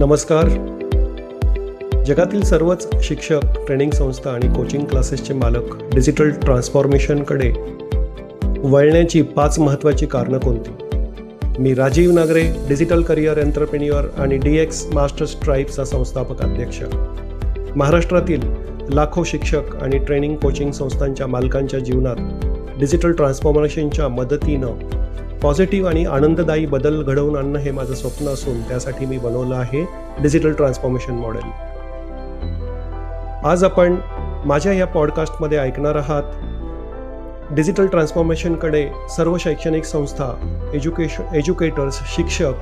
नमस्कार. जगातील सर्वच शिक्षक ट्रेनिंग संस्था आणि कोचिंग क्लासेसचे मालक डिजिटल ट्रान्सफॉर्मेशनकडे वळण्याची पाच महत्त्वाची कारणं कोणती? मी Rajiv Nagare digital career entrepreneur आणि डी एक्स मास्टर्स ट्राईबचा संस्थापक अध्यक्ष. महाराष्ट्रातील लाखो शिक्षक आणि ट्रेनिंग कोचिंग संस्थांच्या मालकांच्या जीवनात डिजिटल ट्रान्सफॉर्मेशनच्या मदतीनं पॉझिटिव्ह आणि आनंददायी बदल घडवून आणणं हे माझं स्वप्न असून त्यासाठी मी बनवलं आहे डिजिटल ट्रान्सफॉर्मेशन मॉडेल. आज आपण माझ्या या पॉडकास्टमध्ये ऐकणार आहात डिजिटल ट्रान्सफॉर्मेशनकडे सर्व शैक्षणिक संस्था एज्युकेशन एज्युकेटर्स शिक्षक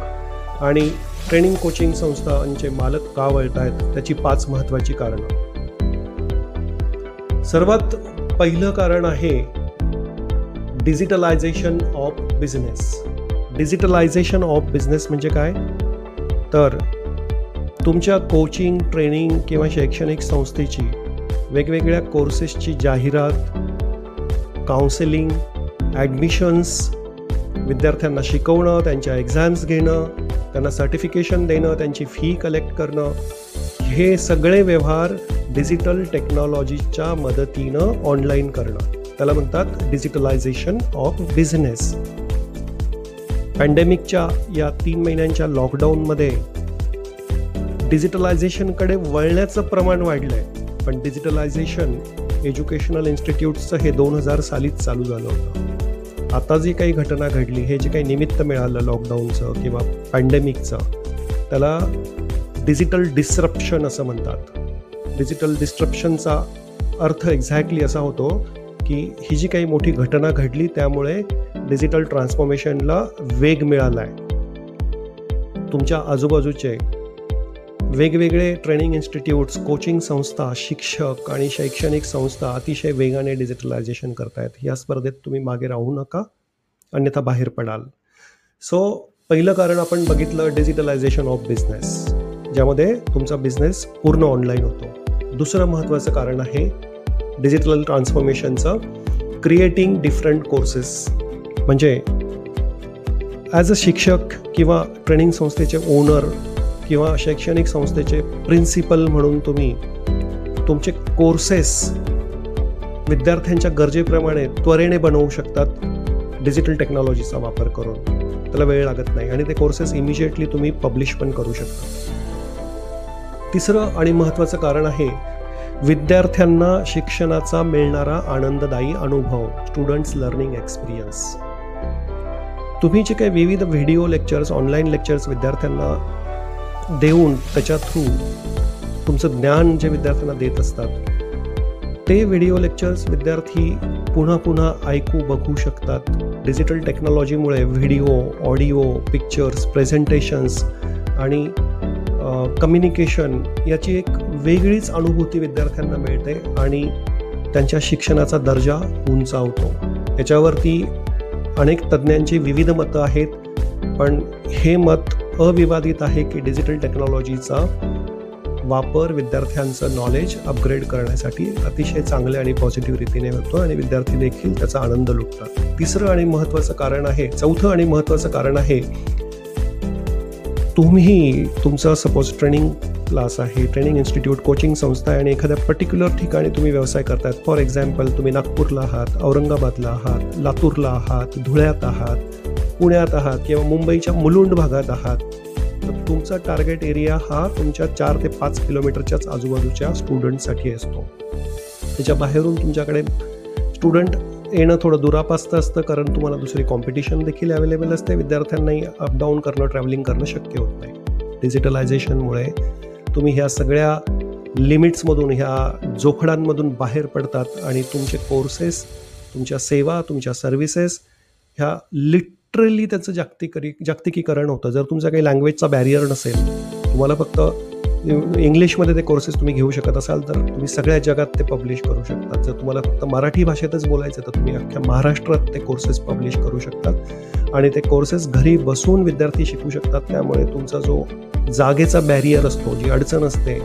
आणि ट्रेनिंग कोचिंग संस्थांचे मालक का वळत आहेत त्याची पाच महत्त्वाची कारणं. सर्वात पहिलं कारण आहे digitalization of business. Digitalization of business म्हणजे काय? तर तुमच्या कोचिंग ट्रेनिंग किंवा शैक्षणिक संस्थेची वेगवेगळ्या कोर्सेसची जाहिरात काउन्सिलिंग ॲडमिशन्स विद्यार्थ्यांना शिकवणं त्यांच्या एक्झाम्स घेणं त्यांना सर्टिफिकेशन देणं त्यांची फी कलेक्ट करणं हे सगळे व्यवहार डिजिटल टेक्नॉलॉजीच्या मदतीनं ऑनलाईन करणं. त्याला म्हणतात डिजिटलायझेशन ऑफ बिझनेस पॅन्डेमिकच्या या तीन महिन्यांच्या लॉकडाऊनमध्ये डिजिटलायझेशनकडे वळण्याचं प्रमाण वाढलं आहे पण डिजिटलायझेशन एज्युकेशनल इन्स्टिट्यूटचं हे दोन हजार सालीच चालू झालं होतं. आता जी काही घटना घडली हे जे काही निमित्त मिळालं लॉकडाऊनचं किंवा पॅन्डेमिकचं त्याला डिजिटल डिस्रप्शन असं म्हणतात. डिजिटल डिस्ट्रप्शनचा अर्थ एक्झॅक्टली असा होतो की ही जी काही मोठी घटना घडली त्यामुळे डिजिटल ट्रान्सफॉर्मेशनला वेग मिळाला आहे तुमच्या आजूबाजूचे वेगवेगळे ट्रेनिंग इन्स्टिट्यूट्स कोचिंग संस्था शिक्षक आणि शैक्षणिक संस्था अतिशय वेगाने डिजिटलायझेशन करतायत. या स्पर्धेत तुम्ही मागे राहू नका अन्यथा बाहेर पडाल. सो पहिलं कारण आपण बघितलं डिजिटलायझेशन ऑफ बिझनेस ज्यामध्ये तुमचा बिझनेस पूर्ण ऑनलाईन होतो. दुसरं महत्त्वाचं कारण आहे डिजिटल ट्रान्सफॉर्मेशनचं क्रिएटिंग डिफरंट कोर्सेस म्हणजे ॲज अ शिक्षक किंवा ट्रेनिंग संस्थेचे ओनर किंवा शैक्षणिक संस्थेचे प्रिन्सिपल म्हणून तुम्ही तुमचे कोर्सेस विद्यार्थ्यांच्या गरजेप्रमाणे त्वरेने बनवू शकतात डिजिटल टेक्नॉलॉजीचा वापर करून. त्याला वेळ लागत नाही आणि ते कोर्सेस इमिजिएटली तुम्ही पब्लिश पण करू शकता. तिसरं आणि महत्त्वाचं कारण आहे विद्यार्थ्यांना शिक्षणाचा मिळणारा आनंददायी अनुभव स्टुडंट्स लर्निंग एक्सपिरियन्स तुम्ही जे काही विविध व्हिडिओ लेक्चर्स ऑनलाईन लेक्चर्स विद्यार्थ्यांना देऊन त्याच्या थ्रू तुमचं ज्ञान जे विद्यार्थ्यांना देत असतात ते व्हिडिओ लेक्चर्स विद्यार्थी पुन्हा पुन्हा ऐकू बघू शकतात. डिजिटल टेक्नॉलॉजीमुळे व्हिडिओ ऑडिओ पिक्चर्स प्रेझेंटेशन्स आणि कम्युनिकेशन याची एक वेगळीच अनुभूती विद्यार्थ्यांना मिळते आणि त्यांच्या शिक्षणाचा दर्जा उंचावतो. याच्यावरती अनेक तज्ज्ञांची विविध मतं आहेत पण हे मत अविवादित आहे की डिजिटल टेक्नॉलॉजीचा वापर विद्यार्थ्यांचं नॉलेज अपग्रेड करण्यासाठी अतिशय चांगल्या आणि पॉझिटिव्ह रीतीने होतो आणि विद्यार्थी देखील त्याचा आनंद लुटतात. तिसरं आणि महत्त्वाचं कारण आहे चौथं आणि महत्त्वाचं कारण आहे तुम्ही तुमचं सपोज ट्रेनिंग क्लास आहे ट्रेनिंग इन्स्टिट्यूट कोचिंग संस्था आहे आणि एखाद्या पर्टिक्युलर ठिकाणी तुम्ही व्यवसाय करतात फॉर एक्झाम्पल तुम्ही नागपूरला आहात औरंगाबादला आहात लातूरला आहात धुळ्यात आहात पुण्यात आहात किंवा मुंबईच्या मुलुंड भागात आहात तर तुमचा टार्गेट एरिया हा तुमच्या चार ते पाच किलोमीटरच्याच आजूबाजूच्या स्टुडंटसाठी असतो. त्याच्या बाहेरून तुमच्याकडे स्टुडंट येणं थोडं दुरापास्त असतं कारण तुम्हाला दुसरी कॉम्पिटिशन देखील अवेलेबल असते. विद्यार्थ्यांनाही अपडाऊन करणं ट्रॅव्हलिंग करणं शक्य होत नाही. डिजिटलायझेशनमुळे तुम्ही ह्या सगळ्या लिमिट्समधून ह्या जोखडांमधून बाहेर पडतात आणि तुमचे कोर्सेस तुमच्या सेवा तुमच्या सर्व्हिसेस ह्या लिटरली त्याचं जागतिकरी जागतिकीकरण होतं. जर तुमचा काही लँग्वेजचा बॅरियर नसेल तुम्हाला फक्त इंग्लिशमध्ये ते कोर्सेस तुम्ही घेऊ शकत असाल तर तुम्ही सगळ्या जगात ते पब्लिश करू शकतात. जर तुम्हाला फक्त मराठी भाषेतच बोलायचं तर तुम्ही अख्ख्या महाराष्ट्रात ते कोर्सेस पब्लिश करू शकतात. आणि ते कोर्सेस घरी बसून विद्यार्थी शिकू शकतात. त्यामुळे तुमचा जो जागेचा बॅरियर असतो जी अडचण असते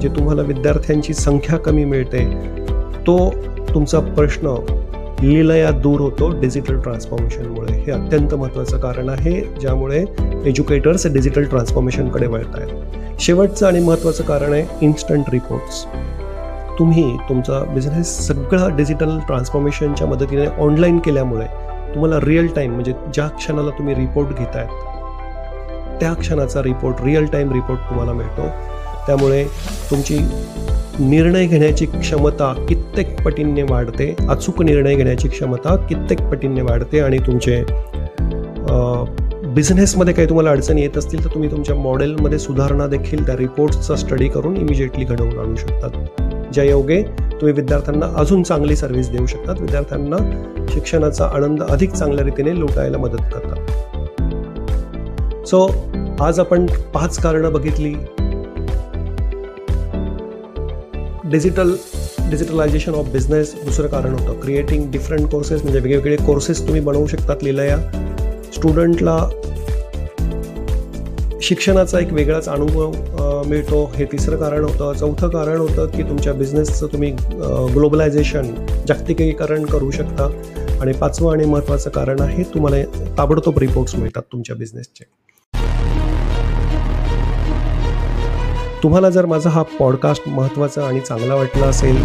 जे तुम्हाला विद्यार्थ्यांची संख्या कमी मिळते तो तुमचा प्रश्न लिलया दूर होतो डिजिटल ट्रान्सफॉर्मेशनमुळे हे अत्यंत महत्त्वाचं कारण आहे ज्यामुळे एज्युकेटर्स डिजिटल ट्रान्सफॉर्मेशनकडे वळत आहेत शेवटचं आणि महत्त्वाचं कारण आहे इन्स्टंट रिपोर्ट्स तुम्ही तुमचा बिझनेस सगळा डिजिटल ट्रान्सफॉर्मेशनच्या मदतीने ऑनलाईन केल्यामुळे तुम्हाला रिअल टाईम म्हणजे ज्या क्षणाला तुम्ही रिपोर्ट घेतायत त्या क्षणाचा रिपोर्ट रिअल टाईम रिपोर्ट तुम्हाला मिळतो. त्यामुळे तुमची निर्णय घेण्याची क्षमता कित्येक पटींनी वाढते. अचूक निर्णय घेण्याची क्षमता कित्येक पटींनी वाढते आणि तुमचे बिझनेसमध्ये काही तुम्हाला अडचणी येत असतील तर तुम्ही तुमच्या मॉडेलमध्ये सुधारणा देखील त्या रिपोर्ट्सचा स्टडी करून इमिजिएटली घडवून आणू शकतात. ज्या योगे तुम्ही विद्यार्थ्यांना अजून चांगली सर्व्हिस देऊ शकतात. विद्यार्थ्यांना शिक्षणाचा आनंद अधिक चांगल्या रीतीने लुटायला मदत करतात. सो आज आपण पाच कारणं बघितली. डिजिटल डिजिटलायझेशन ऑफ बिझनेस दुसरं कारण होतं. क्रिएटिंग डिफरंट कोर्सेस म्हणजे वेगवेगळे कोर्सेस तुम्ही बनवू शकतात लिहिल्या स्टुडंटला शिक्षणाचा एक वेगळाच अनुभव मिळतो. हे तिसरं कारण होतं. चौथं कारण होतं की तुमच्या बिझनेसचं तुम्ही ग्लोबलायझेशन जागतिकीकरण करू शकता. आणि पाचवं आणि महत्त्वाचं कारण आहे तुम्हाला ताबडतोब रिपोर्ट्स मिळतात तुमच्या बिझनेसचे तुम्हाला जर माझा हा पॉडकास्ट महत्त्वाचा आणि चांगला वाटला असेल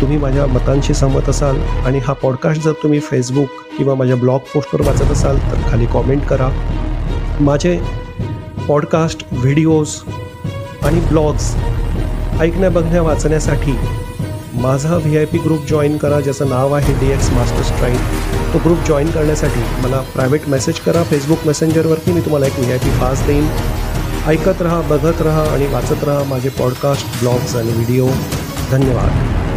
तुम्ही माझ्या मतांशी सहमत असाल आणि हा पॉडकास्ट जर तुम्ही फेसबुक किंवा माझ्या ब्लॉग पोस्टवर वाचत असाल तर खाली कॉमेंट करा. माझे पॉडकास्ट व्हिडिओज आणि ब्लॉग्स ऐकण्या बघण्या वाचण्यासाठी माझा V I P group join करा ज्याचं नाव आहे डी एक्स मास्टर स्ट्राईन तो ग्रुप जॉईन करण्यासाठी मला प्रायव्हेट मेसेज करा. फेसबुक मेसेंजरवरती मी तुम्हाला एक व्ही आय पी पास देईन. ऐकत रहा बघत रहा आणि वाचत रहा माझे पॉडकास्ट ब्लॉग्स आणि व्हिडिओ धन्यवाद.